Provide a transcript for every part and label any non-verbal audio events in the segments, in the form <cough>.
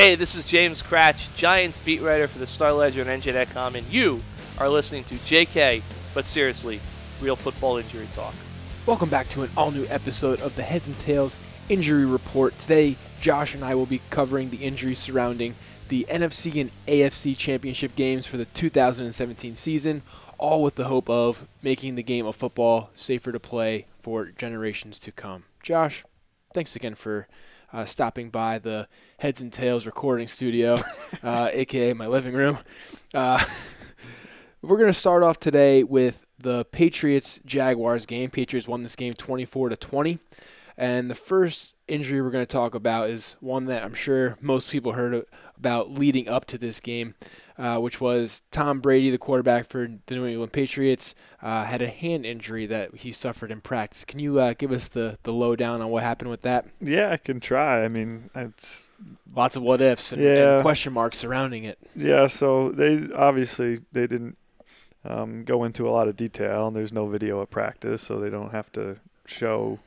Hey, this is James Kratch, Giants beat writer for the Star Ledger and NJ.com, and you are listening to JK, but seriously, real football injury talk. Welcome back to an all new episode of the Heads and Tails Injury Report. Today, Josh and I will be covering the injuries surrounding the NFC and AFC championship games for the 2017 season, all with the hope of making the game of football safer to play for generations to come. Josh, thanks again for uh, stopping by the Heads and Tails recording studio, <laughs> uh, aka my living room. Uh, <laughs> we're going to start off today with the Patriots Jaguars game. Patriots won this game 24 to 20. And the first injury we're going to talk about is one that I'm sure most people heard about leading up to this game, uh, which was Tom Brady, the quarterback for the New England Patriots, uh, had a hand injury that he suffered in practice. Can you uh, give us the, the lowdown on what happened with that? Yeah, I can try. I mean, it's lots of what ifs and, yeah. and question marks surrounding it. Yeah, so they obviously they didn't um, go into a lot of detail, and there's no video at practice, so they don't have to show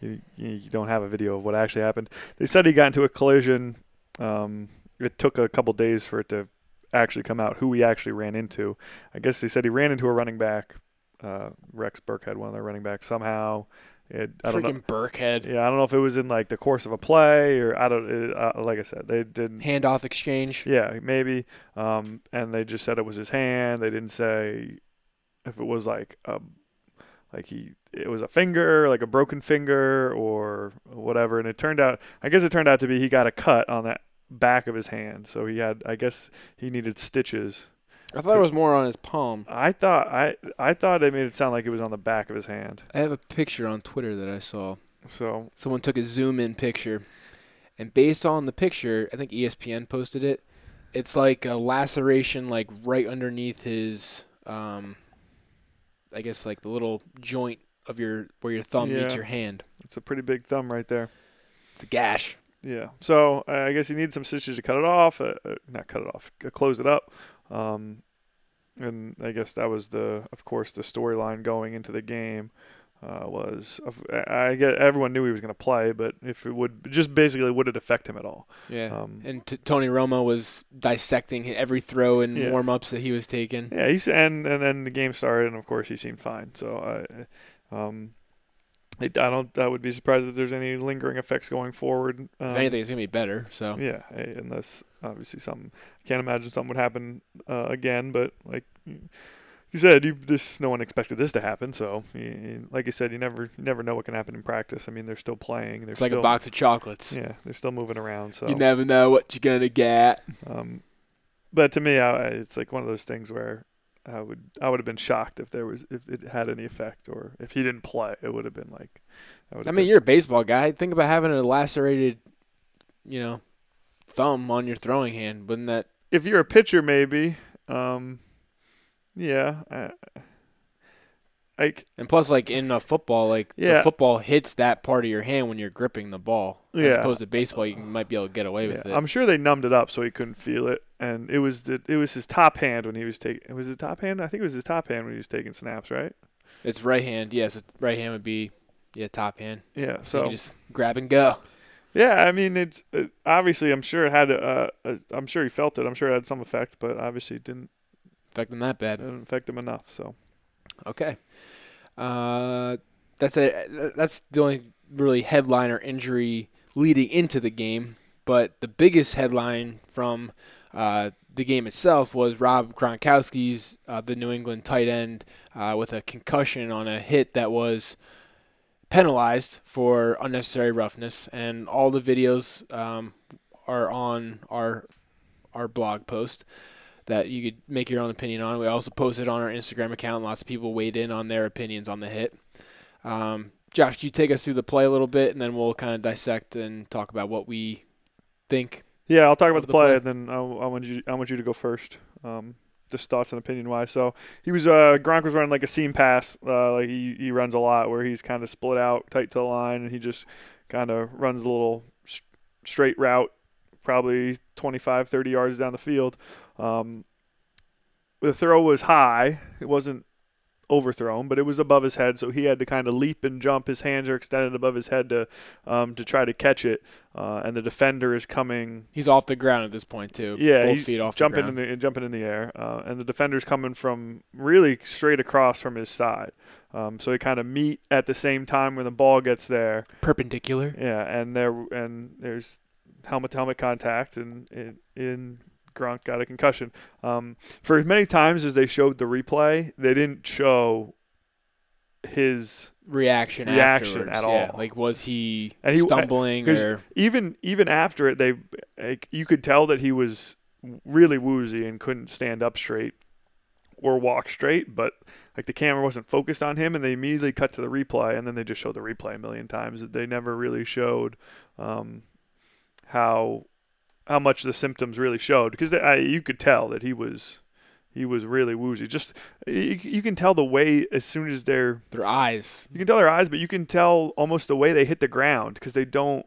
you, you don't have a video of what actually happened. They said he got into a collision. Um, it took a couple days for it to actually come out who he actually ran into. I guess they said he ran into a running back, uh, Rex Burkhead, one of their running backs. Somehow, it, I don't Freaking know. Burkhead. Yeah, I don't know if it was in like the course of a play or I don't. It, uh, like I said, they didn't handoff exchange. Yeah, maybe. Um, and they just said it was his hand. They didn't say if it was like a like he it was a finger, like a broken finger or whatever. And it turned out, I guess it turned out to be he got a cut on that back of his hand. So he had, I guess he needed stitches. I thought it was more on his palm. I thought I I thought they made it sound like it was on the back of his hand. I have a picture on Twitter that I saw. So someone took a zoom in picture, and based on the picture, I think ESPN posted it. It's like a laceration, like right underneath his, um, I guess like the little joint of your where your thumb yeah. meets your hand. It's a pretty big thumb right there. It's a gash. Yeah. So uh, I guess you need some stitches to cut it off. Uh, uh, not cut it off. Close it up. Um, and I guess that was the, of course, the storyline going into the game. Uh, was I get everyone knew he was going to play, but if it would just basically would it affect him at all? Yeah. Um, and t- Tony Romo was dissecting every throw and yeah. warm ups that he was taking. Yeah, he's and and then the game started, and of course he seemed fine. So I, um, I don't. I would be surprised if there's any lingering effects going forward. Um, if anything, it's gonna be better. So yeah, unless obviously something. I can't imagine something would happen uh, again. But like you said, you just no one expected this to happen. So you, like you said, you never you never know what can happen in practice. I mean, they're still playing. They're it's like a box of chocolates. Yeah, they're still moving around. So you never know what you're gonna get. Um, but to me, I, it's like one of those things where I would I would have been shocked if there was if it had any effect or if he didn't play. It would have been like. I, I mean, you're a baseball guy. Think about having a lacerated, you know, thumb on your throwing hand. Wouldn't that? If you're a pitcher, maybe. Um, yeah. I, like and plus, like in a football, like yeah. the football hits that part of your hand when you're gripping the ball. As yeah. opposed to baseball, you might be able to get away with yeah. it. I'm sure they numbed it up so he couldn't feel it, and it was the it was his top hand when he was taking. It was his top hand. I think it was his top hand when he was taking snaps, right? It's right hand. Yes, right hand would be yeah top hand. Yeah, so, so you just grab and go. Yeah, I mean it's it, obviously I'm sure it had uh, I'm sure he felt it. I'm sure it had some effect, but obviously it didn't affect him that bad. It Didn't affect him enough. So okay. Uh, that's a that's the only really headliner injury leading into the game. But the biggest headline from uh, the game itself was Rob Gronkowski's uh, the New England tight end uh, with a concussion on a hit that was penalized for unnecessary roughness, and all the videos um, are on our our blog post that you could make your own opinion on. We also posted on our Instagram account. Lots of people weighed in on their opinions on the hit. Um, Josh, can you take us through the play a little bit, and then we'll kind of dissect and talk about what we think. Yeah, I'll talk about the, the play, play, and then I, I, want you. I want you to go first. Um, just thoughts and opinion wise. So he was uh, Gronk was running like a seam pass, uh, like he he runs a lot, where he's kind of split out tight to the line, and he just kind of runs a little sh- straight route, probably 25, 30 yards down the field. Um, the throw was high. It wasn't overthrown, but it was above his head, so he had to kind of leap and jump. His hands are extended above his head to um, to try to catch it, uh, and the defender is coming. He's off the ground at this point too. Yeah, both feet off jumping the in the jumping in the air, uh, and the defender's coming from really straight across from his side. Um, so they kind of meet at the same time when the ball gets there. Perpendicular. Yeah, and there and there's helmet to helmet contact, and in, in Gronk got a concussion. Um, for as many times as they showed the replay, they didn't show his Reaction. Reaction at Yeah, all. Like was he And he- stumbling or even even after it. They like, you could tell that he was really woozy and couldn't stand up straight or walk straight, but like the camera wasn't focused on him, and they immediately cut to the replay, and then they just showed the replay a million times. They never really showed um, how how much the symptoms really showed because I, you could tell that he was he was really woozy. Just you, you can tell the way as soon as they're their eyes? you can tell their eyes, but you can tell almost the way they hit the ground because they don't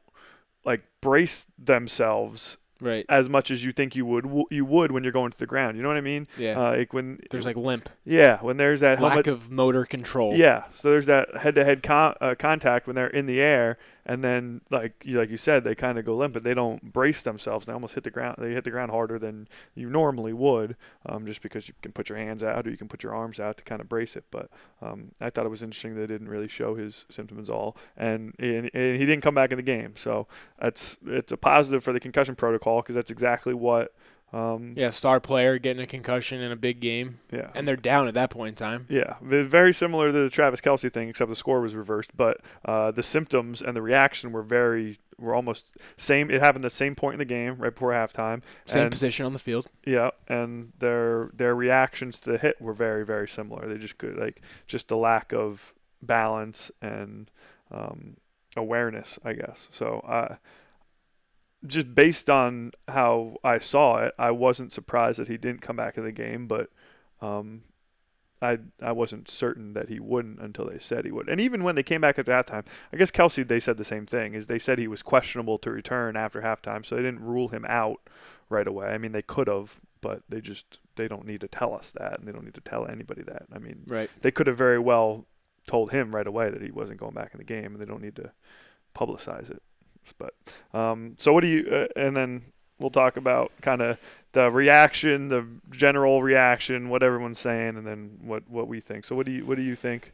like brace themselves Right. as much as you think you would you would when you're going to the ground. You know what I mean? Yeah. Uh, like when there's like limp, yeah, when there's that lack of motor control. Yeah, so there's that head-to-head con- uh, contact when they're in the air, and then like you like you said, they kind of go limp, but they don't brace themselves. They almost hit the ground. They hit the ground harder than you normally would, um, just because you can put your hands out or you can put your arms out to kind of brace it. But um, I thought it was interesting they didn't really show his symptoms all, and, and and he didn't come back in the game. So that's it's a positive for the concussion protocol because that's exactly what. Um, Yeah, star player getting a concussion in a big game, yeah. and they're down at that point in time. Yeah, very similar to the Travis Kelce thing, except the score was reversed. But uh, the symptoms and the reaction were very were almost same. It happened the same point in the game, right before halftime. Same and, position on the field. Yeah, and their their reactions to the hit were very very similar. They just could like just the lack of balance and um, awareness, I guess. So uh, just based on how I saw it, I wasn't surprised that he didn't come back in the game, but um, I I wasn't certain that he wouldn't until they said he would. And even when they came back at halftime, I guess Kelce they said the same thing. Is they said he was questionable to return after halftime, so they didn't rule him out right away. I mean, they could have, but they just they don't need to tell us that, and they don't need to tell anybody that. I mean, Right. they could have very well told him right away that he wasn't going back in the game, and they don't need to publicize it. But um, so what do you? Uh, and then we'll talk about kind of the reaction, the general reaction, what everyone's saying, and then what what we think. So what do you what do you think?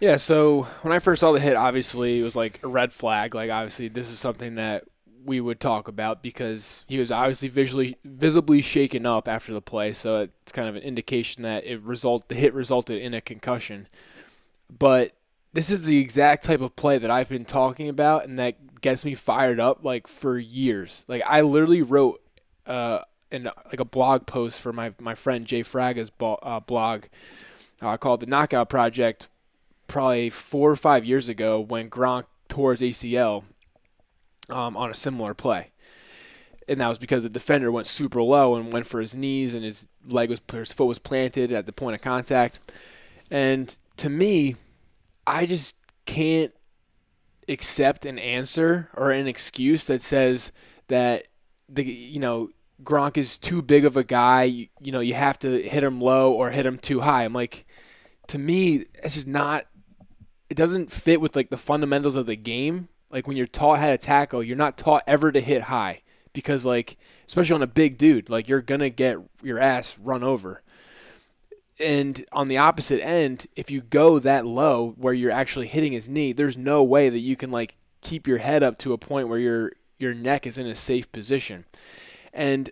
Yeah, so when I first saw the hit, obviously it was like a red flag. Like obviously this is something that we would talk about because he was obviously visually visibly shaken up after the play, so it's kind of an indication that it result the hit resulted in a concussion. But this is the exact type of play that I've been talking about and that gets me fired up like for years. Like I literally wrote uh in like a blog post for my my friend Jay Fraga's bo- uh, blog uh, called the Knockout Project probably four or five years ago when Gronk tore his ACL um, on a similar play. And that was because the defender went super low and went for his knees, and his leg was his foot was planted at the point of contact. And to me, I just can't accept an answer or an excuse that says that the you know Gronk is too big of a guy. You, you know you have to hit him low or hit him too high. I'm like, to me, it's just not. It doesn't fit with like the fundamentals of the game. Like when you're taught how to tackle, you're not taught ever to hit high because like especially on a big dude, like you're gonna get your ass run over. And on the opposite end, if you go that low where you're actually hitting his knee, there's no way that you can like keep your head up to a point where your your neck is in a safe position. And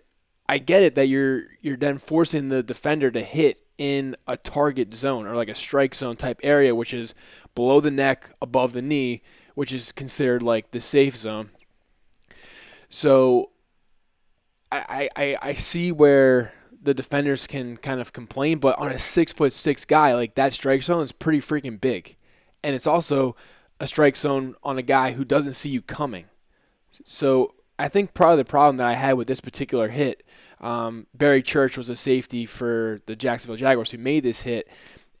I get it that you're you're then forcing the defender to hit in a target zone or like a strike zone type area, which is below the neck, above the knee, which is considered like the safe zone. So I I, I see where the defenders can kind of complain, but on a six foot six guy, like that strike zone is pretty freaking big. And it's also a strike zone on a guy who doesn't see you coming. So I think probably the problem that I had with this particular hit, um, Barry Church was a safety for the Jacksonville Jaguars who made this hit.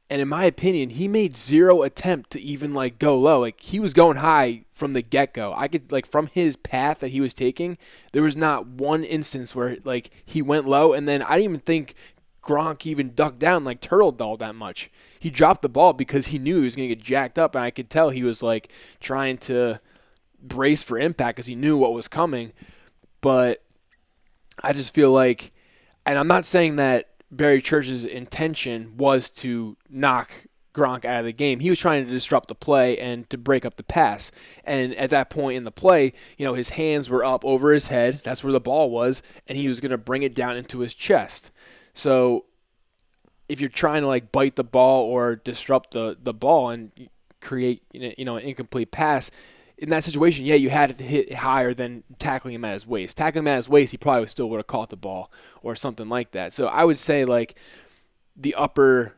And in my opinion, he made zero attempt to even like go low. Like he was going high from the get go. I could like from his path that he was taking, there was not one instance where like he went low. And then I didn't even think Gronk even ducked down like turtle doll that much. He dropped the ball because he knew he was going to get jacked up, and I could tell he was like trying to brace for impact because he knew what was coming. But I just feel like, and I'm not saying that Barry Church's intention was to knock Gronk out of the game. He was trying to disrupt the play and to break up the pass. And at that point in the play, you know, his hands were up over his head. That's where the ball was, and he was going to bring it down into his chest. So if you're trying to like bite the ball or disrupt the the ball and create you know an incomplete pass, in that situation, yeah, you had to hit higher than tackling him at his waist. Tackling him at his waist, he probably still would have caught the ball or something like that. So I would say like the upper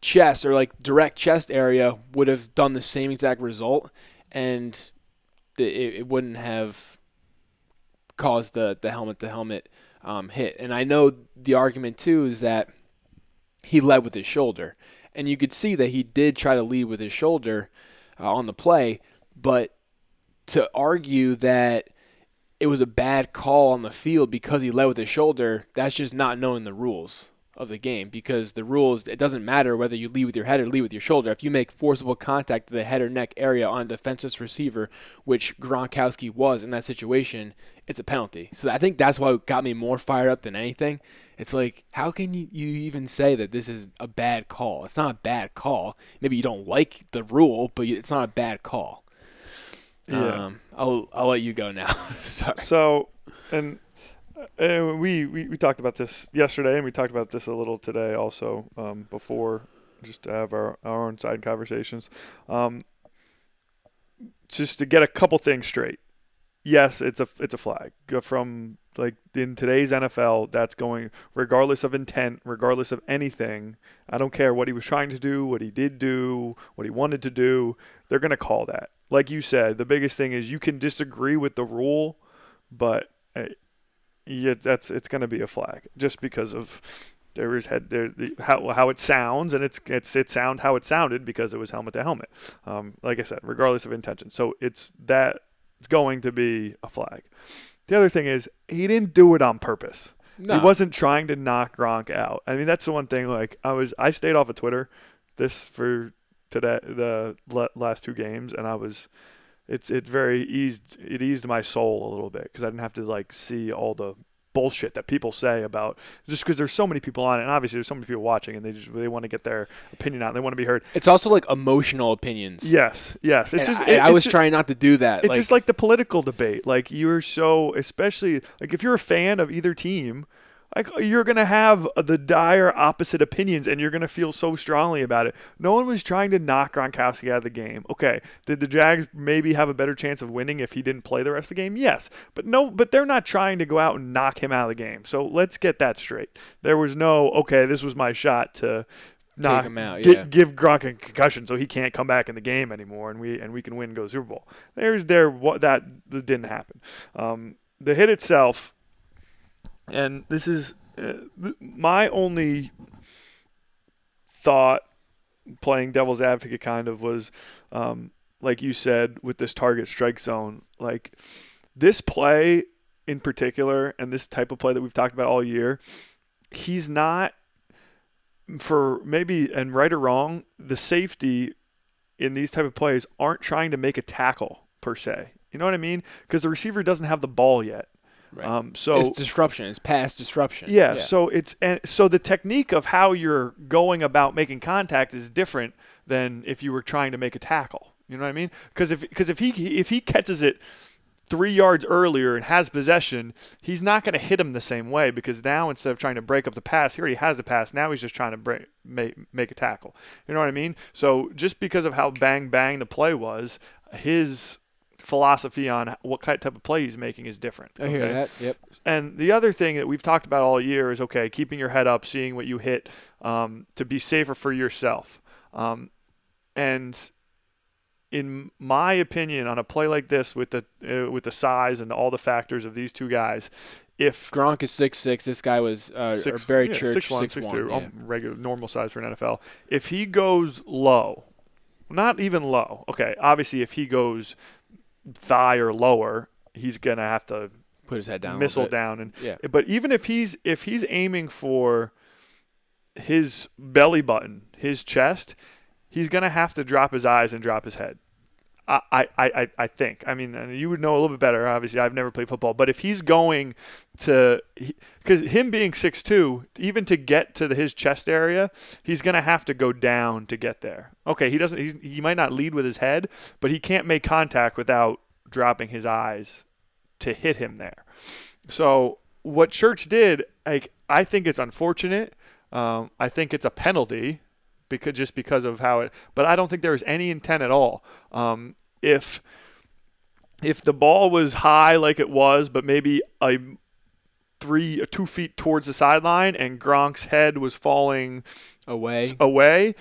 chest or like direct chest area would have done the same exact result, and it, it wouldn't have caused the the helmet to helmet um, hit. And I know the argument too is that he led with his shoulder, and you could see that he did try to lead with his shoulder uh, on the play, but to argue that it was a bad call on the field because he led with his shoulder, that's just not knowing the rules of the game because the rules it doesn't matter whether you lead with your head or lead with your shoulder. If you make forcible contact to the head or neck area on a defenseless receiver, which Gronkowski was in that situation, it's a penalty. So I think that's what got me more fired up than anything. It's like how can you, you even say that this is a bad call? It's not a bad call. Maybe you don't like the rule, but it's not a bad call. Yeah. Um, I'll I'll let you go now. <laughs> Sorry. So, and and we, we, we talked about this yesterday, and we talked about this a little today also um, before, just to have our, our own side conversations. Um, just to get a couple things straight. Yes, it's a it's a flag from like in today's NFL. That's going regardless of intent, regardless of anything. I don't care what he was trying to do, what he did do, what he wanted to do. They're to call that. Like you said, the biggest thing is you can disagree with the rule, but yeah, that's it's to be a flag just because of there is head there the, how how it sounds and it's it's it sound how it sounded because it was helmet to helmet. Um, like I said, regardless of intention. So it's that it's going to be a flag. The other thing is he didn't do it on purpose. No. He wasn't trying to knock Gronk out. I mean, that's the one thing. Like I was, I stayed off of Twitter this for today the last two games, and I was it's it very eased it eased my soul a little bit because I didn't have to like see all the bullshit that people say about just because there's so many people on it and obviously there's so many people watching and they just they want to get their opinion out and they want to be heard. It's also like emotional opinions. Yes yes. It's and just I, it, I was just, trying not to do that it's like, just like the political debate. Like you're so especially like if you're a fan of either team like you're gonna have the dire opposite opinions, and you're gonna feel so strongly about it. No one was trying to knock Gronkowski out of the game. Okay, did the Jags maybe have a better chance of winning if he didn't play the rest of the game? Yes, but no, but they're not trying to go out and knock him out of the game. So let's get that straight. There was no okay, this was my shot to knock him out, yeah. Get, give Gronk a concussion so he can't come back in the game anymore, and we and we can win, and go Super Bowl. There's there what that, that didn't happen. Um, the hit itself and this is uh, my only thought playing devil's advocate kind of was um, like you said with this target strike zone like this play in particular and this type of play that we've talked about all year he's not for maybe and right or wrong the safety in these type of plays aren't trying to make a tackle per se. You know what i mean? Because the receiver doesn't have the ball yet Right. Um, so it's disruption. It's past disruption. Yeah, yeah, So it's and so the technique of how you're going about making contact is different than if you were trying to make a tackle. You know what I mean? Because if because if he if he catches it three yards earlier and has possession, he's not going to hit him the same way because now instead of trying to break up the pass, he already has the pass. Now he's just trying to break, make, make a tackle. You know what I mean? So just because of how bang bang the play was, his philosophy on what type of play he's making is different. I hear that. Yep. And the other thing that we've talked about all year is okay, keeping your head up, seeing what you hit um, to be safer for yourself. Um, and in my opinion, on a play like this with the uh, with the size and all the factors of these two guys, if Gronk is six six, this guy was uh, six, Barry yeah, Church six one, six, six two, yeah. regular normal size for an NFL. If he goes low, not even low. Okay, obviously if he goes thigh or lower, he's gonna have to put his head down, missile down, and yeah. But even if he's if he's aiming for his belly button, his chest, he's gonna have to drop his eyes and drop his head. I, I, I, think. I mean, you would know a little bit better. Obviously, I've never played football, but if he's going to, because him being six two, even to get to the, his chest area, he's gonna have to go down to get there. Okay, he doesn't. He's, he might not lead with his head, but he can't make contact without dropping his eyes to hit him there. So what Church did, like, I think it's unfortunate. Um, I think it's a penalty because just because of how it. But I don't think there was any intent at all. Um, if if the ball was high like it was, but maybe a three or two feet towards the sideline, and Gronk's head was falling away away,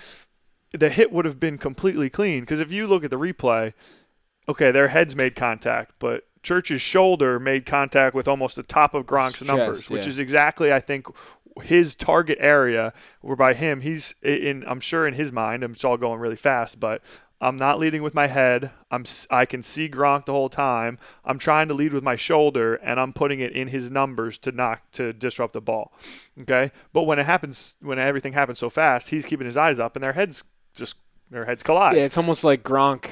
the hit would have been completely clean. Because if you look at the replay, okay, their heads made contact, but Church's shoulder made contact with almost the top of Gronk's Chest, numbers, which yeah. is exactly I think his target area. Where by him, he's in. I'm sure in his mind, it's all going really fast, but I'm not leading with my head. I'm I can see Gronk the whole time. I'm trying to lead with my shoulder, and I'm putting it in his numbers to knock to disrupt the ball. Okay, but when it happens, when everything happens so fast, he's keeping his eyes up, and their heads just their heads collide. Yeah, it's almost like Gronk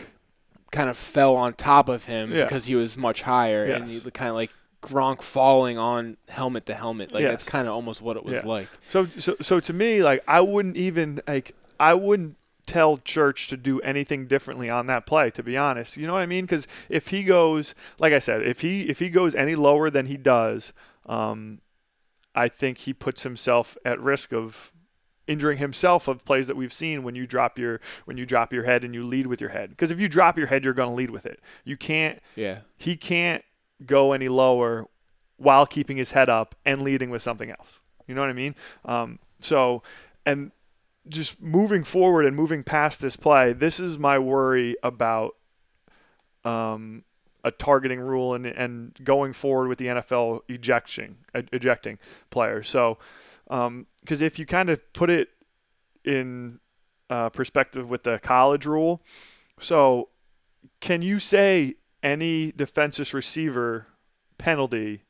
kind of fell on top of him Yeah. because he was much higher, and he kind of like Gronk falling on helmet to helmet. Like Yes. that's kind of almost what it was Yeah. like. So, so, so to me, like I wouldn't even like I wouldn't tell Church to do anything differently on that play. To be honest, you know what I mean? Because if he goes, like I said, if he if he goes any lower than he does, um, I think he puts himself at risk of injuring himself of plays that we've seen when you drop your when you drop your head and you lead with your head because if you drop your head you're going to lead with it you can't Yeah. he can't go any lower while keeping his head up and leading with something else. You know what I mean? Um, so, and just moving forward and moving past this play, this is my worry about um, a targeting rule and, and going forward with the NFL ejecting ejecting players. So, because if you kind of put it in uh, perspective with the college rule, so can you say any defenseless receiver penalty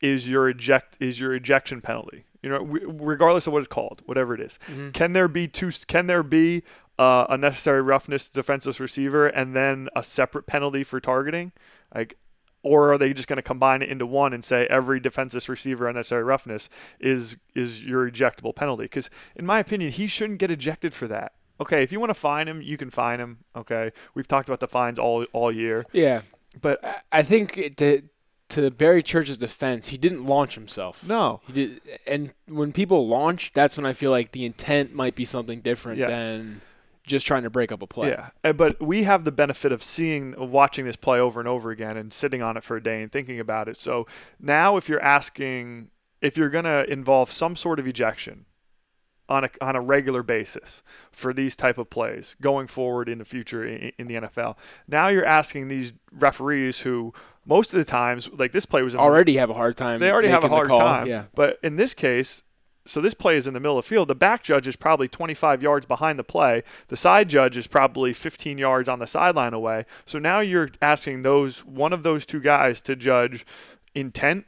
is your eject is your ejection penalty? You know, regardless of what it's called, whatever it is. Mm-hmm. Can there be two? Can there be uh, a necessary roughness defenseless receiver and then a separate penalty for targeting? Like, or are they just going to combine it into one and say every defenseless receiver unnecessary roughness is is your ejectable penalty? Because in my opinion, he shouldn't get ejected for that. Okay, if you want to fine him, you can fine him. Okay, we've talked about the fines all all year, Yeah. but I- think to to Barry Church's defense, he didn't launch himself. no, He did, and when people launch, that's when I feel like the intent might be something different Yes. than just trying to break up a play. Yeah, Uh, but we have the benefit of seeing, watching this play over and over again, and sitting on it for a day and thinking about it. So now, if you're asking, if you're going to involve some sort of ejection on a on a regular basis for these type of plays going forward in the future in, in the NFL, now you're asking these referees who most of the times, like this play was in the- Already have a hard time. they already have a hard call. time. Yeah. But in this case, so this play is in the middle of the field. The back judge is probably 25 yards behind the play. The side judge is probably 15 yards on the sideline away. So now you're asking those one of those two guys to judge intent.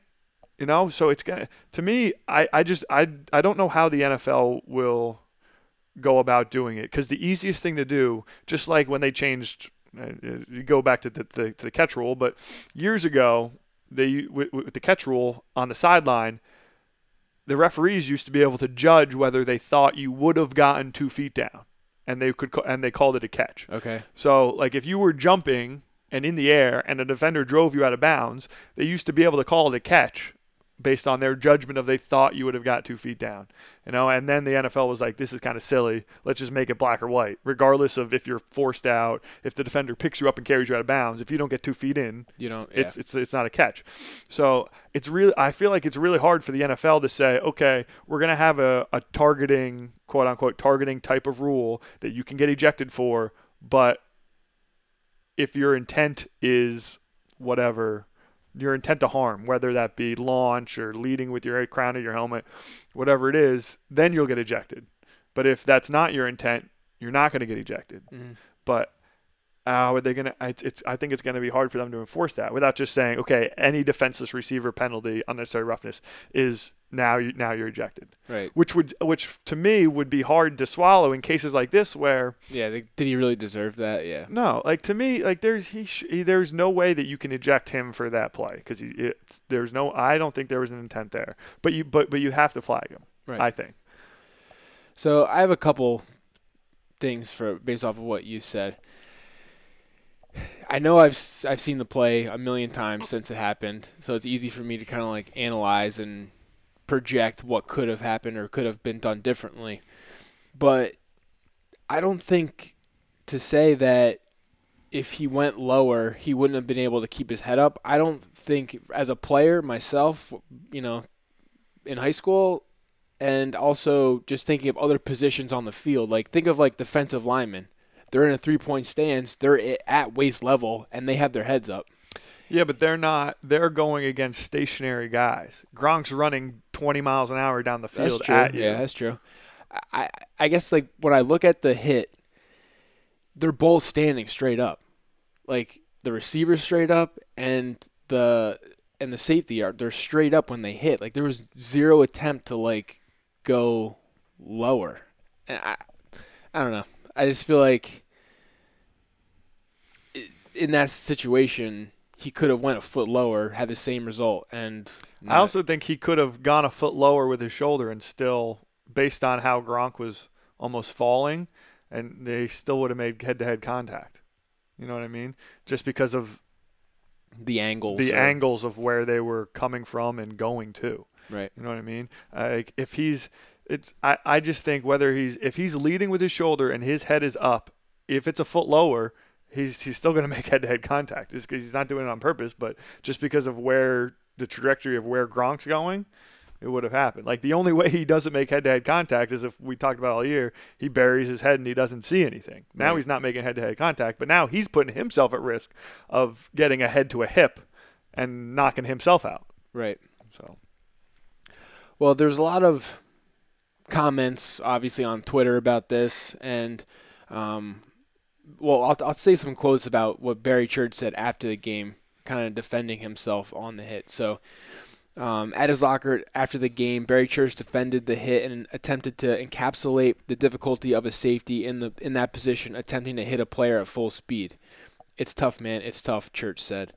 You know, so it's gonna to me. I, I just I I don't know how the NFL will go about doing it because the easiest thing to do, just like when they changed, uh, you go back to the, the, to the catch rule, but years ago they with, with the catch rule on the sideline, the referees used to be able to judge whether they thought you would have gotten two feet down, and they could and they called it a catch. Okay. So like if you were jumping and in the air and a defender drove you out of bounds, they used to be able to call it a catch based on their judgment of they thought you would have got two feet down. You know, and then the NFL was like, this is kind of silly. Let's just make it black or white, regardless of if you're forced out, if the defender picks you up and carries you out of bounds. If you don't get two feet in, You don't- It's it's it's not a catch. So it's really I feel like it's really hard for the NFL to say, okay, we're gonna have a, a targeting quote unquote targeting type of rule that you can get ejected for, but if your intent is whatever your intent to harm, whether that be launch or leading with your crown of your helmet, whatever it is, then you'll get ejected. But if that's not your intent, you're not going to get ejected. Mhm. But how are they going to? It's, it's. I think it's going to be hard for them to enforce that without just saying, okay, any defenseless receiver penalty, unnecessary roughness, is now you now you're ejected. Right. Which would which to me would be hard to swallow in cases like this where Yeah. They, did he really deserve that? Yeah. no, like to me, like there's he, sh- he there's no way that you can eject him for that play it's, there's no I don't think there was an intent there. But you but but you have to flag him. Right. I think. So I have a couple things for based off of what you said. I know I've I've seen the play a million times since it happened, so it's easy for me to kind of like analyze and project what could have happened or could have been done differently. But I don't think to say that if he went lower, he wouldn't have been able to keep his head up. I don't think as a player myself, you know, in high school, and also just thinking of other positions on the field. Like think of like defensive linemen. They're in a three point stance. They're at waist level and they have their heads up. Yeah, but they're not. They're going against stationary guys. Gronk's running 20 miles an hour down the field That's true. at you. Yeah, that's true. I I guess like when I look at the hit, they're both standing straight up. Like the receiver straight up and the and the safety are they're straight up when they hit. Like there was zero attempt to like go lower. And I I don't know. I just feel like in that situation he could have went a foot lower, had the same result, and I also think he could have gone a foot lower with his shoulder and still, based on how Gronk was almost falling, and they still would have made head-to-head contact. You know what I mean? Just because of the angles, the or- angles of where they were coming from and going to. right? You know what I mean? Uh, like if he's, it's I, I just think whether he's if he's leading with his shoulder and his head is up, if it's a foot lower, he's he's still going <laughs> to make head-to-head contact. Just because he's not doing it on purpose, but just because of where the trajectory of where Gronk's going, it would have happened. Like the only way he doesn't make head-to-head contact is if we talked about all year, he buries his head and he doesn't see anything. Now Right. he's not making head-to-head contact, but now he's putting himself at risk of getting a head to a hip and knocking himself out. Right. So Well, there's a lot of comments, obviously, on Twitter about this, and um, well, I'll, I'll say some quotes about what Barry Church said after the game, kind of defending himself on the hit. So, um, at his locker after the game, Barry Church defended the hit and attempted to encapsulate the difficulty of a safety in the in that position, attempting to hit a player at full speed. It's tough, man. It's tough. Church said.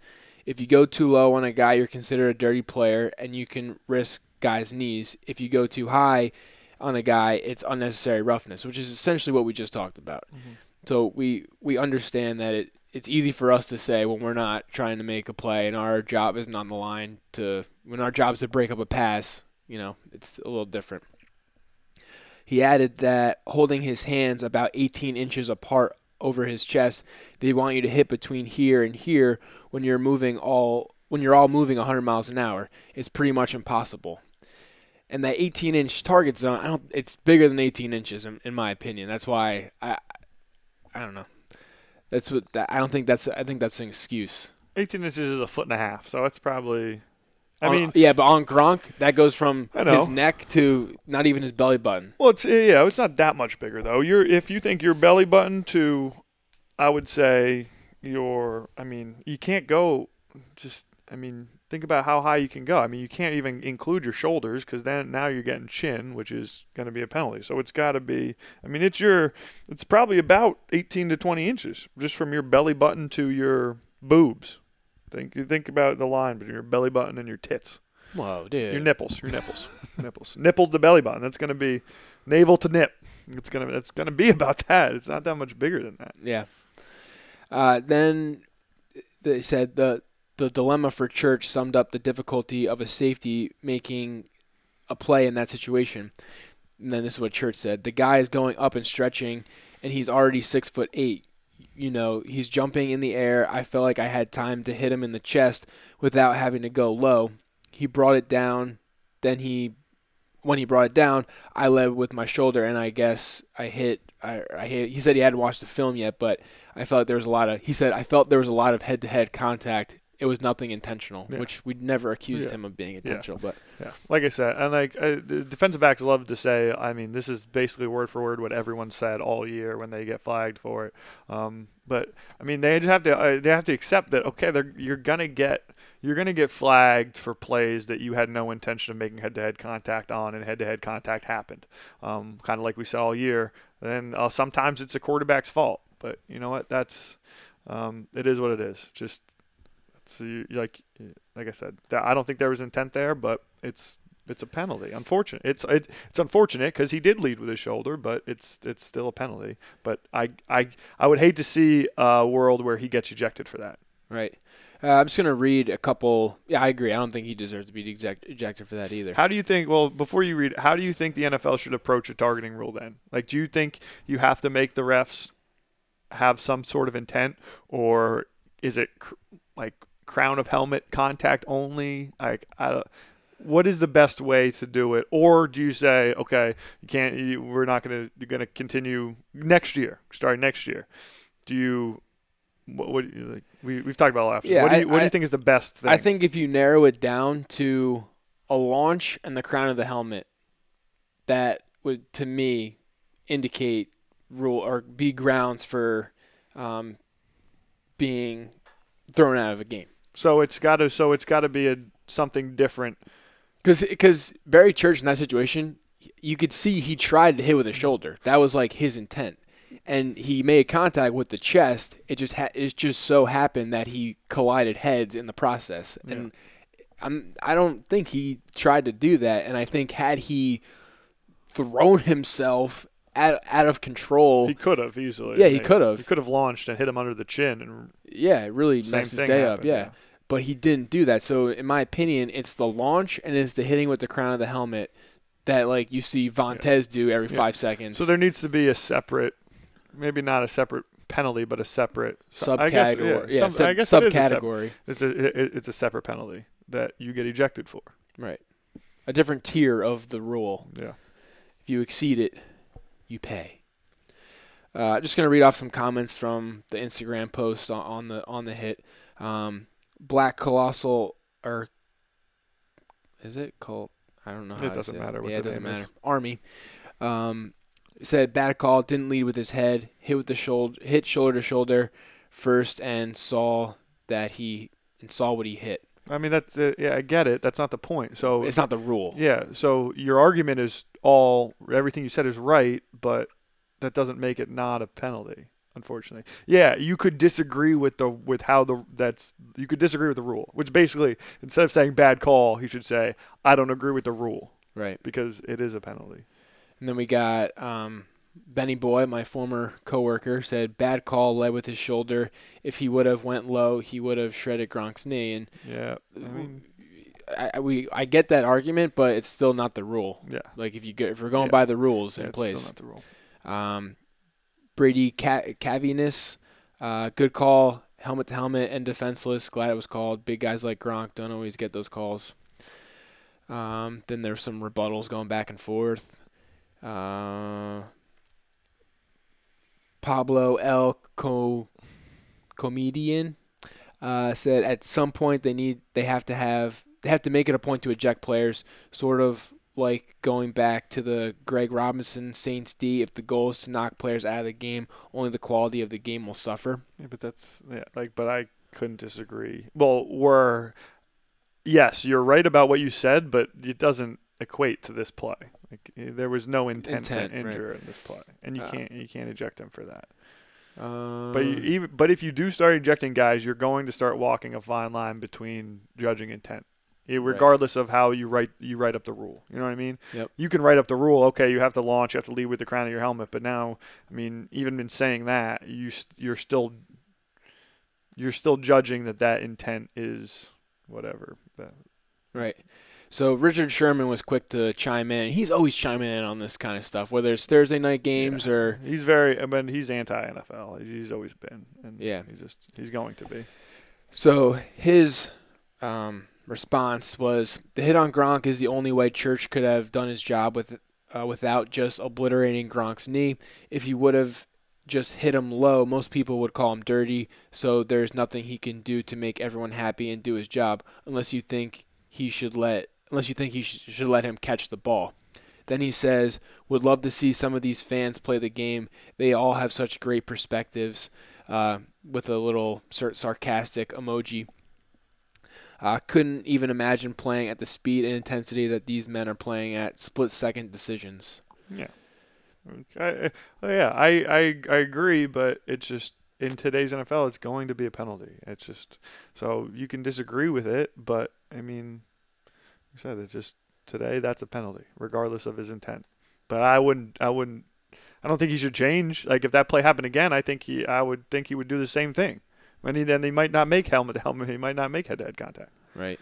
If you go too low on a guy, you're considered a dirty player, and you can risk guys' knees. If you go too high on a guy, it's unnecessary roughness, which is essentially what we just talked about. So we we understand that it it's easy for us to say when we're not trying to make a play and our job isn't on the line to when our job is to break up a pass, you know, it's a little different. He added that holding his hands about 18 inches apart over his chest, they want you to hit between here and here when you're moving all when you're all moving 100 miles an hour. It's pretty much impossible. And that 18 inch target zone, I don't. It's bigger than 18 inches in, in my opinion. That's why I, I don't know. That's what that, I don't think that's. I think that's an excuse. 18 inches is a foot and a half, so it's probably. I On- mean, yeah, but on Gronk, that goes from his neck to not even his belly button. well, it's yeah, it's not that much bigger though. You're if you think your belly button to, I would say your. I mean, you can't go. Just I mean, think about how high you can go. I mean, you can't even include your shoulders because then now you're getting chin, which is going to be a penalty. So it's got to be. I mean, it's your. It's probably about 18 to 20 inches just from your belly button to your boobs. Think you think about the line between your belly button and your tits. Whoa, dude. Your nipples, your nipples, <laughs> nipples, nipples to belly button. That's gonna be navel to nip. It's gonna it's gonna be <laughs> about that. It's not that much bigger than that. Yeah. Uh, then they said the the dilemma for Church summed up the difficulty of a safety making a play in that situation. And then this is what Church said: the guy is going up and stretching, and he's already six foot eight. You know, he's jumping in the air. I felt like I had time to hit him in the chest without having to go low. He brought it down. Then he, when he brought it down, I led with my shoulder, and I guess I hit. I, I hit. He said he hadn't watched the film yet, but I felt there was a lot of. He said I felt there was a lot of head-to-head contact it was nothing intentional, Yeah. which we'd never accused Yeah. him of being intentional. But Yeah, like I said, and like the defensive backs love to say, I mean, this is basically word for word what everyone said all year when they get flagged for it. Um, but I mean, they just have to uh, they have to accept that okay, they're you're gonna get you're gonna get flagged for plays that you had no intention of making head-to-head contact on, and head-to-head contact happened. Um, kind of like we said all year. Then uh, sometimes it's a quarterback's fault, but you know what? That's um, it is what it is. Just so you, like like I said, that, I don't think there was intent there, but it's it's a penalty. Unfortunate. It's it, it's unfortunate because he did lead with his shoulder, but it's it's still a penalty. But I I I would hate to see a world where he gets ejected for that. right, uh, I'm just gonna read a couple. Yeah, I agree. I don't think he deserves to be eject- ejected for that either. How do you think? Well, before you read, how do you think the NFL should approach a targeting rule then? Like, do you think you have to make the refs have some sort of intent, or is it cr- like crown of helmet contact only? Like, I don't. What is the best way to do it, or do you say, okay, you can't, you, we're not going to, you're going to continue next year, starting next year? Do you, what, what like, we we've talked about a lot. Yeah, what do you, I- what do I- you think is the best thing? I think if you narrow it down to a launch and the crown of the helmet, that would, to me, indicate rule or be grounds for um, being thrown out of a game. So. It's got to, so it's got to be a something different Because because Barry Church in that situation, you could see he tried to hit with his shoulder. That was like his intent, and he made contact with the chest. It just ha- it just so happened that he collided heads in the process, and I'm I don't think he tried to do that. And I think had he thrown himself out out of control, He could have easily. Yeah, he could have. He could have launched and hit him under the chin, and yeah, it really messed his day up. Yeah. yeah. But he didn't do that. So in my opinion, it's the launch and it's the hitting with the crown of the helmet that like you see Vontaze do every Yeah. five seconds. so there needs to be a separate, maybe not a separate penalty, but a separate guess, subcategory. Yeah, some- sub- guess it a sep- subcategory. It's a it- it's a separate penalty that you get ejected for. Right. A different tier of the rule. Yeah. If you exceed it, you pay. Uh, just gonna read off some comments from the Instagram post on, on the on the hit. Um, Black Colossal or is it called? I don't know. It doesn't matter what yeah, it doesn't name is. matter. Army um, said bad call. Didn't lead with his head. Hit with the shoulder. Hit shoulder to shoulder first, and saw that he and saw what he hit. I mean that's uh, yeah, I get it. That's not the point. So It's not the rule. yeah, so your argument is all everything you said is right, but that doesn't make it not a penalty. Unfortunately, yeah, you could disagree with the with how the that's you could disagree with the rule, which basically instead of saying bad call, he should say I don't agree with the rule Right. because it is a penalty. And then we got um, Benny Boy, my former coworker, said bad call led with his shoulder. If he would have went low, he would have shredded Gronk's knee. And Yeah, I mean, I, we I get that argument, but it's still not the rule. yeah, Like if you get, if we're going Yeah. by the rules yeah in it's still place, not the rule. um, Brady Ca- Caviness, uh, good call, helmet to helmet and defenseless. Glad it was called. Big guys like Gronk don't always get those calls. Um, then there's some rebuttals going back and forth. Uh, Pablo L. Co- comedian uh, said at some point they need they have to have they have to make it a point to eject players, sort of like going back to the Greg Robinson Saints D. If the goal is to knock players out of the game, only the quality of the game will suffer. Yeah, but that's yeah, like, but I couldn't disagree. Well, we're yes, you're right about what you said, but it doesn't equate to this play. Like, eh, there was no intent, Intent, to right. injure in this play, and you Uh, can't you can't eject him for that. Um, But you, even but if you do start ejecting guys, you're going to start walking a fine line between judging intent, regardless of how you write you write up the rule. You know what I mean? Yep. You can write up the rule. Okay, you have to launch. You have to lead with the crown of your helmet. But now, I mean, even in saying that, you you're still you're still judging that that intent is whatever. That, Right. So Richard Sherman was quick to chime in. He's always chiming in on this kind of stuff, whether it's Thursday night games Yeah. or he's very. I mean, he's anti NFL. He's always been. And Yeah. He's just he's going to be. So his um, response was the hit on Gronk is the only way Church could have done his job with uh, without just obliterating Gronk's knee. If he would have just hit him low, most people would call him dirty. So there's nothing he can do to make everyone happy and do his job, unless you think he should let unless you think he sh- should let him catch the ball. Then he says, "Would love to see some of these fans play the game. They all have such great perspectives." Uh, with a little sarcastic emoji. Uh, couldn't even imagine playing at the speed and intensity that these men are playing at. Split second decisions. Yeah. I, yeah, I, I I agree, but it's just in today's NFL, it's going to be a penalty. It's just so you can disagree with it, but I mean, you said it just today that's a penalty, regardless of his intent. But I wouldn't I wouldn't I don't think he should change. Like if that play happened again, I think he I would think he would do the same thing. I mean, then he might not make helmet to helmet. He might not make head to head contact. Right.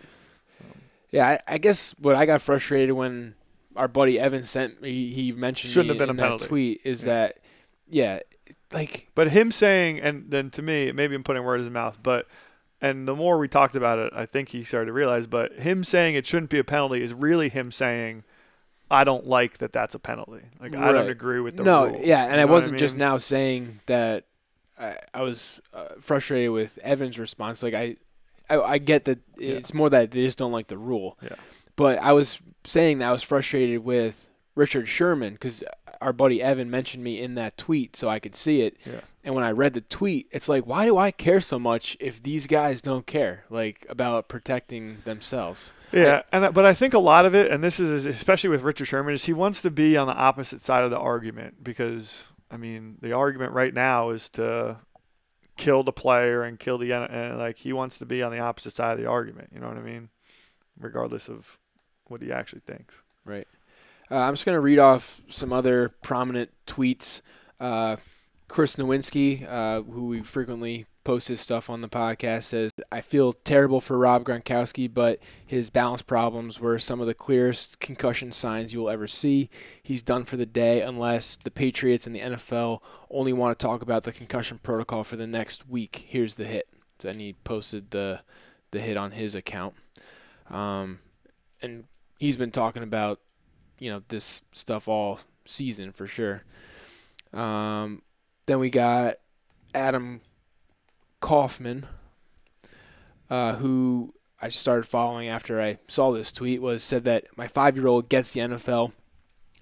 Um, yeah, I, I, guess what I got frustrated when our buddy Evan sent me, he mentioned shouldn't have been a penalty. That tweet is yeah. that yeah, like. But him saying, and then to me, maybe I'm putting words in his mouth, but and the more we talked about it, I think he started to realize. But him saying it shouldn't be a penalty is really him saying I don't like that that's a penalty. Like right. I don't agree with the no, rule. yeah, and you I wasn't I mean? just now saying that. I, I was uh, frustrated with Evan's response. Like I, I, I get that yeah. it's more that they just don't like the rule. Yeah. But I was saying that I was frustrated with Richard Sherman because our buddy Evan mentioned me in that tweet so I could see it. Yeah. And when I read the tweet, it's like, why do I care so much if these guys don't care, like about protecting themselves? Yeah, I, and but I think a lot of it, and this is especially with Richard Sherman, is he wants to be on the opposite side of the argument because I mean the argument right now is to kill the player and kill the and like he wants to be on the opposite side of the argument. You know what I mean? Regardless of what he actually thinks. Right. Uh, I'm just to read off some other prominent tweets. Uh, Chris Nowinski, uh, who we frequently post his stuff on the podcast, says, I feel terrible for Rob Gronkowski, but his balance problems were some of the clearest concussion signs you will ever see. He's done for the day unless the Patriots and the NFL only want to talk about the concussion protocol for the next week. Here's the hit. And he posted the, the hit on his account. Um, and he's been talking about you know this stuff all season for sure. Um, then we got Adam Kaufman, uh, who I started following after I saw this tweet. Was said that my five-year-old gets the NFL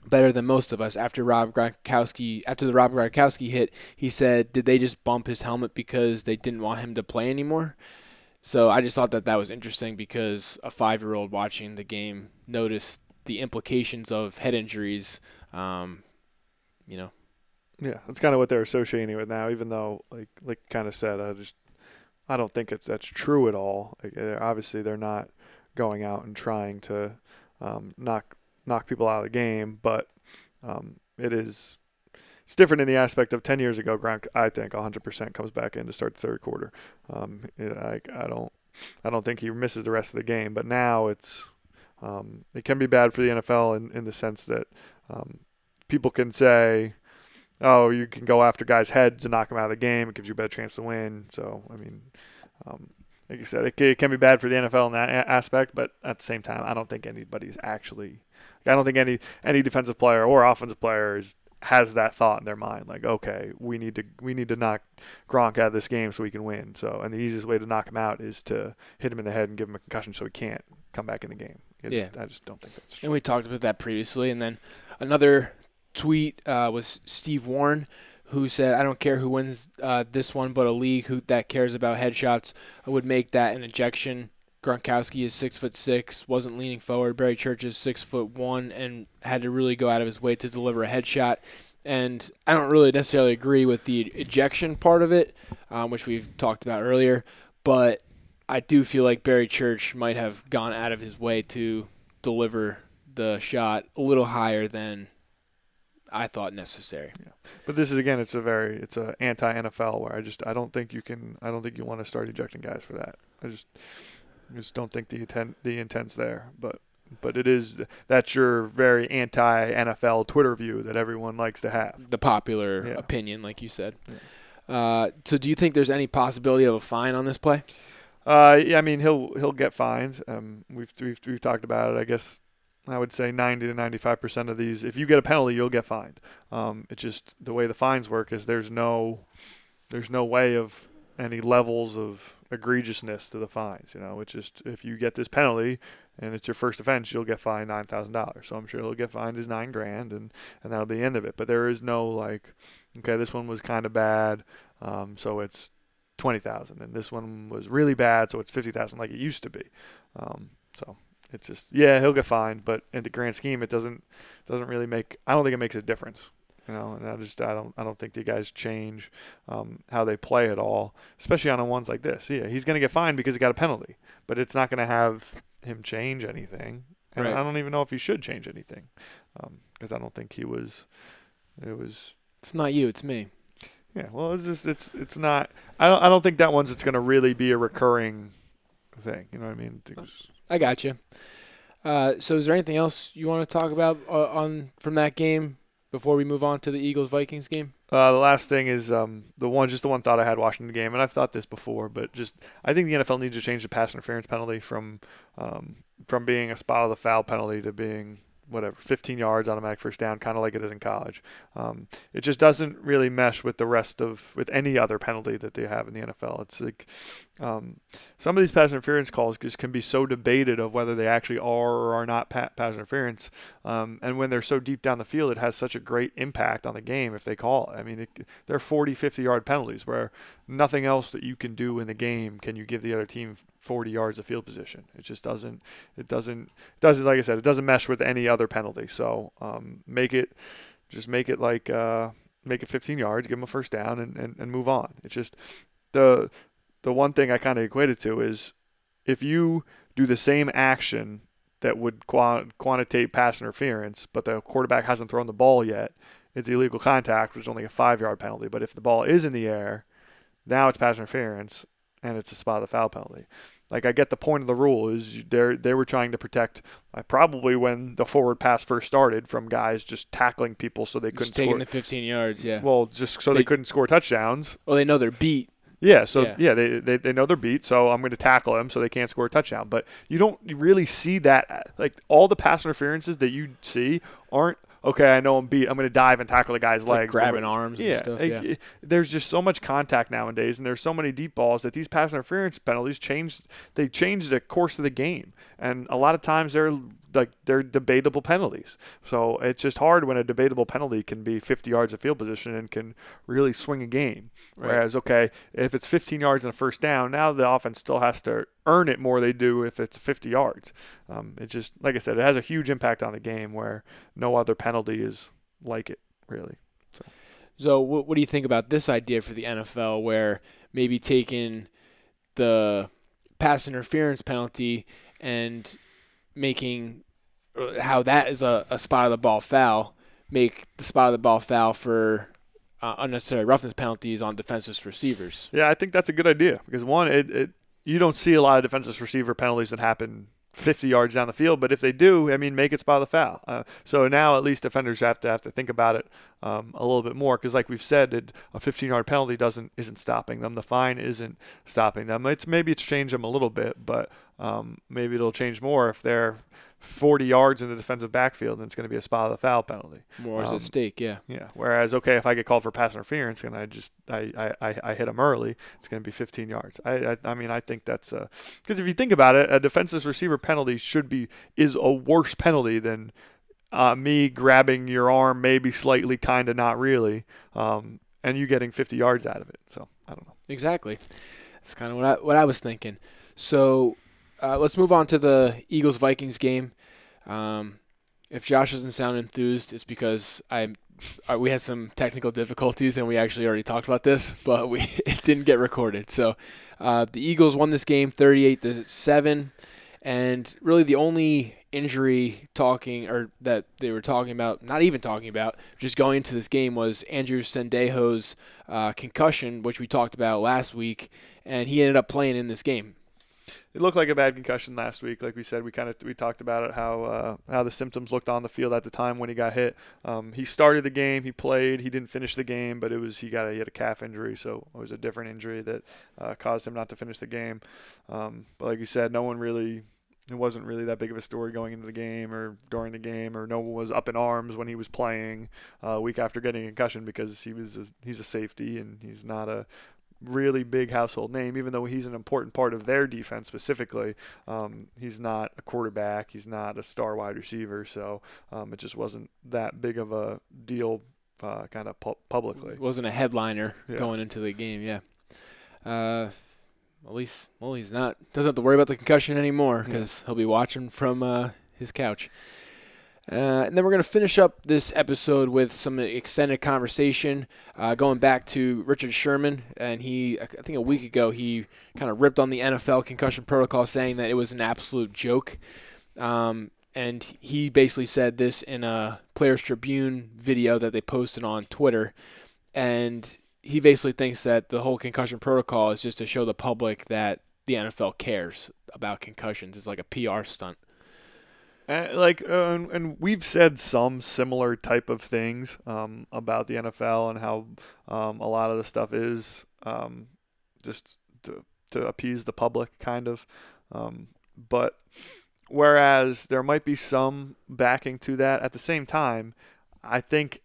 better than most of us. After Rob Gronkowski, after the Rob Gronkowski hit, he said, "Did they just bump his helmet because they didn't want him to play anymore?" So I just thought that that was interesting because a five-year-old watching the game noticed the implications of head injuries. Um, you know. Yeah, that's kind of what they're associating with now. Even though, like, like kind of said, I just I don't think it's that's true at all. Like, eh, obviously, they're not going out and trying to um, knock knock people out of the game, but um, it is it's different in the aspect of 10 years ago. Gronk, I think, 100% comes back in to start the third quarter. Um, it, I, I don't, I don't think he misses the rest of the game. But now it's, um, it can be bad for the NFL in, in the sense that um, people can say, oh, you can go after guys' heads to knock them out of the game. It gives you a better chance to win. So, I mean, um, like you said, it, it, can be bad for the NFL in that a- aspect, but at the same time, I don't think anybody's actually. I don't think any any defensive player or offensive player is, has that thought in their mind, like, okay, we need to we need to knock Gronk out of this game so we can win. So, and the easiest way to knock him out is to hit him in the head and give him a concussion so he can't come back in the game. It's, yeah, I just don't think that's. True. And we talked about that previously, and then another tweet uh, was Steve Warren, who said, "I don't care who wins uh, this one, but a league who that cares about headshots would make that an ejection." Gronkowski is six foot six, wasn't leaning forward. Barry Church is six foot one, and had to really go out of his way to deliver a headshot. And I don't really necessarily agree with the ejection part of it, um, which we've talked about earlier. But I do feel like Barry Church might have gone out of his way to deliver the shot a little higher than I thought necessary. Yeah. But this is again, it's a very, it's a anti NFL where I just, I don't think you can, I don't think you want to start ejecting guys for that. I just, I just don't think the intent, the intent's there. But, but it is that's your very anti NFL Twitter view that everyone likes to have. The popular yeah. opinion, like you said. Yeah. Uh, so, do you think there's any possibility of a fine on this play? Uh, yeah, I mean he'll he'll get fined. Um, we've we've we've talked about it. I guess I would say 90 to 95 percent of these, if you get a penalty, you'll get fined. Um, it's just the way the fines work is there's no there's no way of any levels of egregiousness to the fines. You know, it's just if you get this penalty and it's your first offense, you'll get fined nine thousand dollars. So I'm sure he'll get fined is nine grand, and and that'll be the end of it. But there is no like, okay, this one was kind of bad, um, so it's twenty thousand, and this one was really bad, so it's fifty thousand, like it used to be. Um, so it's just yeah, he'll get fined, but in the grand scheme, it doesn't doesn't really make. I don't think it makes a difference. You know, and I just I don't I don't think the guys change um, how they play at all, especially on the ones like this. Yeah, he's gonna get fined because he got a penalty, but it's not gonna have him change anything. And Right. I don't even know if he should change anything, because I don't think he was. It was It's not you, it's me. yeah. Well, it's just it's it's not. I don't I don't think that one's it's gonna really be a recurring thing. You know what I mean? I got you. Uh, so, is there anything else you want to talk about uh, on from that game before we move on to the Eagles Vikings game? Uh, the last thing is um, the one, just the one thought I had watching the game, and I've thought this before, but just I think the NFL needs to change the pass interference penalty from um, from being a spot of the foul penalty to being whatever 15 yards automatic first down, kind of like it is in college. Um, it just doesn't really mesh with the rest of with any other penalty that they have in the NFL. It's like um, some of these pass interference calls just can be so debated of whether they actually are or are not pa- pass interference. Um, and when they're so deep down the field, it has such a great impact on the game if they call it. I mean, it, they're 40, 50 yard penalties where nothing else that you can do in the game can you give the other team 40 yards of field position. It just doesn't, it doesn't, doesn't, like I said, it doesn't mesh with any other penalty. So um, make it, just make it like, uh, make it 15 yards, give them a first down and, and, and move on. It's just the, the one thing I kind of equate it to is if you do the same action that would qua- quantitate pass interference, but the quarterback hasn't thrown the ball yet, it's illegal contact, which is only a five yard penalty. But if the ball is in the air, now it's pass interference and it's a spot of the foul penalty. Like I get the point of the rule is they they were trying to protect uh, probably when the forward pass first started from guys just tackling people so they couldn't Just taking score. the 15 yards, yeah. well, just so they, They- couldn't score touchdowns. Well, they know they're beat. Yeah, so Yeah. yeah, they, they they know they're beat, so I'm going to tackle them so they can't score a touchdown. But you don't really see that. Like all the pass interferences that you see aren't okay. I know I'm beat. I'm going to dive and tackle the guy's It's like legs. grabbing arms yeah, and stuff. like, Yeah. it- there's just so much contact nowadays, and there's so many deep balls that these pass interference penalties change. They change the course of the game, and a lot of times they're like they're debatable penalties. So it's just hard when a debatable penalty can be 50 yards of field position and can really swing a game. Right. Whereas, okay, if it's 15 yards and a first down, now the offense still has to earn it more they do if it's 50 yards. Um, it just, like I said, it has a huge impact on the game where no other penalty is like it, really. So, what, what do you think about this idea for the NFL where maybe taking the pass interference penalty and making how that is a, a spot of the ball foul, make the spot of the ball foul for uh, unnecessary roughness penalties on defenseless receivers? Yeah, I think that's a good idea because one, it, it you don't see a lot of defenseless receiver penalties that happen 50 yards down the field, but if they do, I mean, make it spot of the foul. Uh, so now at least defenders have to have to think about it um, a little bit more because, like we've said, it, a 15-yard penalty doesn't isn't stopping them. The fine isn't stopping them. It's maybe it's changed them a little bit, but um, maybe it'll change more if they're 40 yards in the defensive backfield, then it's going to be a spot of the foul penalty. More is Um, at stake, yeah. Yeah. Whereas, okay, if I get called for pass interference and I just I I, I, I hit him early, it's going to be 15 yards. I, I I mean I think that's because if you think about it, a defenseless receiver penalty should be is a worse penalty than uh, me grabbing your arm, maybe slightly, kind of, not really, um, and you getting 50 yards out of it. So I don't know. Exactly. That's kind of what I what I was thinking. So uh, let's move on to the Eagles Vikings game. Um, if Josh doesn't sound enthused, it's because I we had some technical difficulties and we actually already talked about this, <laughs> but we <laughs> it didn't get recorded. So uh, the Eagles won this game 38 to seven, and really the only injury talking or that they were talking about, not even talking about, just going into this game was Andrew Sendejo's uh, concussion, which we talked about last week, and he ended up playing in this game. It looked like a bad concussion last week. Like we said, we kind of we talked about it how uh, how the symptoms looked on the field at the time when he got hit. Um, he started the game, he played, he didn't finish the game, but it was he got a, he had a calf injury, so it was a different injury that uh, caused him not to finish the game. Um, but like you said, no one really it wasn't really that big of a story going into the game or during the game, or no one was up in arms when he was playing uh, a week after getting a concussion because he was a, he's a safety and he's not a really big household name, even though he's an important part of their defense specifically. Um, he's not a quarterback, he's not a star wide receiver, so um, it just wasn't that big of a deal, uh, kind of pu- publicly. It wasn't a headliner Yeah. going into the game. Yeah. Uh, at least, well, he's not doesn't have to worry about the concussion anymore Yeah. because he'll be watching from uh, his couch. Uh, and then we're going to finish up this episode with some extended conversation, uh, going back to Richard Sherman. And he, I think a week ago, he kind of ripped on the NFL concussion protocol, saying that it was an absolute joke. Um, and he basically said this in a Players Tribune video that they posted on Twitter. And he basically thinks that the whole concussion protocol is just to show the public that the NFL cares about concussions. It's like a PR stunt. Uh, like, uh, and, and we've said some similar type of things um, about the NFL and how um, a lot of the stuff is um, just to, to appease the public, kind of. Um, but whereas there might be some backing to that, at the same time, I think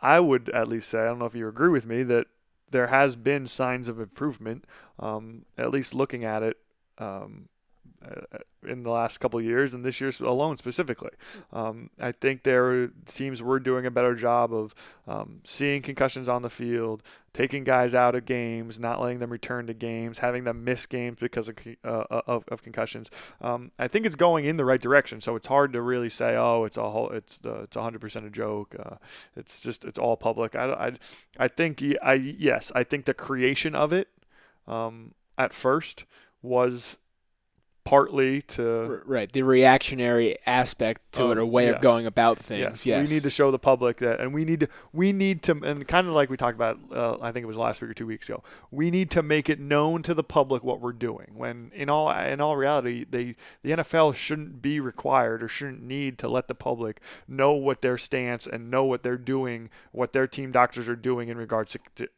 I would at least say, I don't know if you agree with me, that there has been signs of improvement, um, at least looking at it. Um, in the last couple years and this year alone specifically. Um, I think there teams were doing a better job of um, seeing concussions on the field, taking guys out of games, not letting them return to games, having them miss games because of uh, of, of, concussions. Um, I think it's going in the right direction. So it's hard to really say, oh, it's a whole, it's the, it's 100% a joke. Uh, it's just it's all public. I, I, I think I yes, I think the creation of it um, at first was partly to right the reactionary aspect to Oh, it, a way yes. of going about things. Yes, we need to show the public that, and we need to, we need to, and kind of like we talked about, uh, I think it was last week or two weeks ago. We need to make it known to the public what we're doing. When in all, in all reality, they, the NFL shouldn't be required or shouldn't need to let the public know what their stance and know what they're doing, what their team doctors are doing in regards to, to,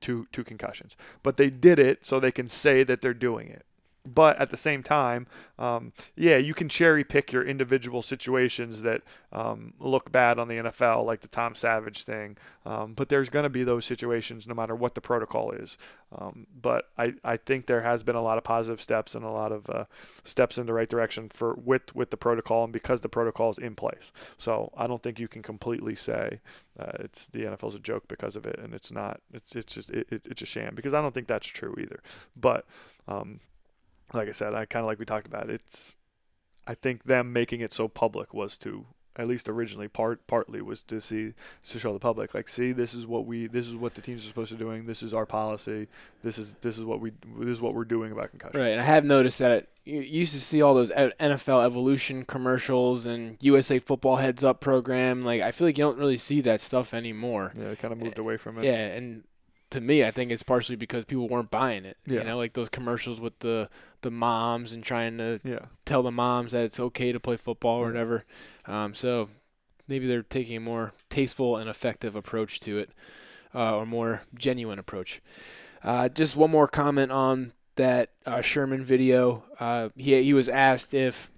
to, to concussions. But they did it so they can say that they're doing it. But at the same time, um, yeah, you can cherry pick your individual situations that um, look bad on the NFL, like the Tom Savage thing. Um, but there's going to be those situations no matter what the protocol is. Um, but I, I think there has been a lot of positive steps and a lot of uh, steps in the right direction for with with the protocol and because the protocol is in place. So I don't think you can completely say uh, it's the NFL's a joke because of it, and it's not. It's it's just it, it, it's a sham because I don't think that's true either. But um, like I said, I kind of like we talked about. It's I think them making it so public was to at least originally part partly was to see to show the public like see this is what we this is what the teams are supposed to be doing this is our policy this is this is what we this is what we're doing about concussions Right, and I have noticed that it, you used to see all those NFL Evolution commercials and USA Football Heads Up program. Like I feel like you don't really see that stuff anymore. yeah it kind of moved eh, away from it Yeah, and to me, I think it's partially because people weren't buying it. Yeah. You know, like those commercials with the the moms and trying to yeah tell the moms that it's okay to play football or whatever. Um, so maybe they're taking a more tasteful and effective approach to it, uh, or more genuine approach. Uh, just one more comment on that uh, Sherman video. Uh, he he was asked if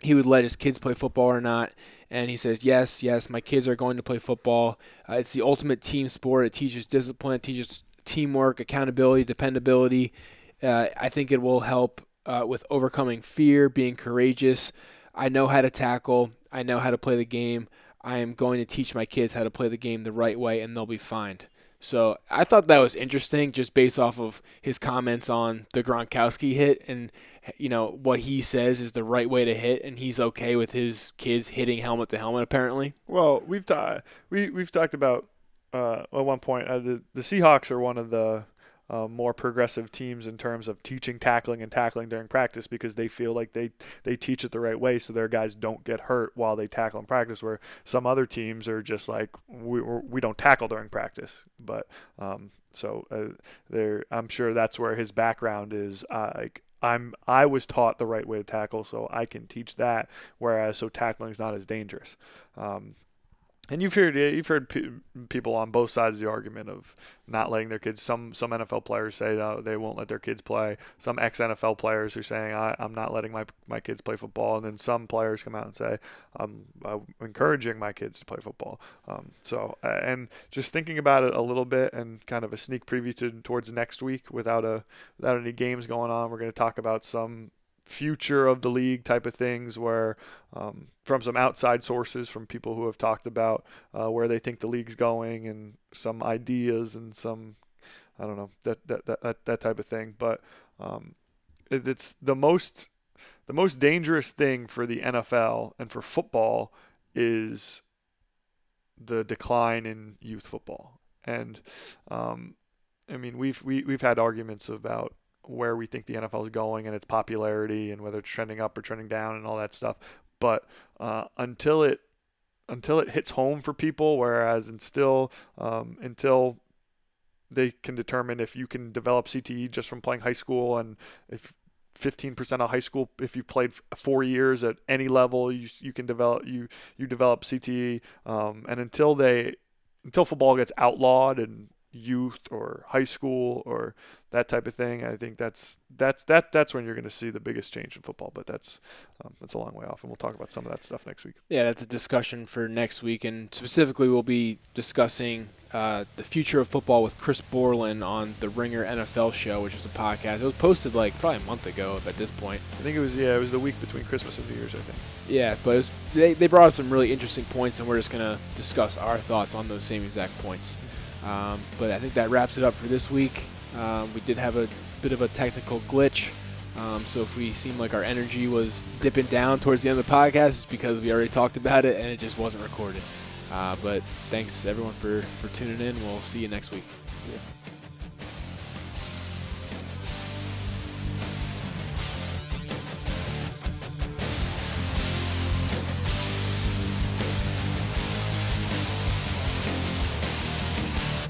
he would let his kids play football or not, and he says yes, yes, my kids are going to play football. Uh, it's the ultimate team sport. It teaches discipline, it teaches teamwork, accountability, dependability. Uh, I think it will help uh, with overcoming fear, being courageous. I know how to tackle. I know how to play the game. I am going to teach my kids how to play the game the right way, and they'll be fine. So I thought that was interesting, just based off of his comments on the Gronkowski hit, and you know what he says is the right way to hit, and he's okay with his kids hitting helmet to helmet. Apparently, Well, we've ta- we we've talked about uh, at one point uh, the the Seahawks are one of the uh, more progressive teams in terms of teaching tackling and tackling during practice because they feel like they they teach it the right way so their guys don't get hurt while they tackle in practice. Where some other teams are just like we we're- don't tackle during practice, but um, so uh, there I'm sure that's where his background is. Uh, like I'm I was taught the right way to tackle, so I can teach that. Whereas so tackling is not as dangerous. Um, and you've heard you've heard pe- people on both sides of the argument of not letting their kids. Some some NFL players say no, they won't let their kids play. Some ex NFL players are saying I, am not letting my my kids play football, and then some players come out and say I'm, I'm encouraging my kids to play football. Um, so and just thinking about it a little bit and kind of a sneak preview to towards next week without a without any games going on, we're going to talk about some future of the league type of things where um, from some outside sources from people who have talked about uh, where they think the league's going and some ideas and some I don't know that that that, that type of thing. But um, it, it's the most the most dangerous thing for the NFL and for football is the decline in youth football. And um, I mean we've we, we've had arguments about where we think the NFL is going and its popularity and whether it's trending up or trending down and all that stuff. But uh, until it until it hits home for people, whereas until um, until they can determine if you can develop CTE just from playing high school and if 15% of high school if you've played four years at any level you, you can develop you you develop CTE um, and until they until football gets outlawed and youth or high school or that type of thing. I think that's that's that that's when you're going to see the biggest change in football. But that's um, that's a long way off, and we'll talk about some of that stuff next week. Yeah, that's a discussion for next week, and specifically we'll be discussing uh, the future of football with Chris Borland on the Ringer NFL show, which is a podcast. It was posted like probably a month ago at this point. I think it was yeah, it was the week between Christmas and New Year's, I think. Yeah, but was, they they brought us some really interesting points, and we're just gonna discuss our thoughts on those same exact points. Um, but I think that wraps it up for this week. Um, we did have a bit of a technical glitch. Um, so if we seem like our energy was dipping down towards the end of the podcast, it's because we already talked about it and it just wasn't recorded. Uh, but thanks everyone for, for tuning in. We'll see you next week. Yeah.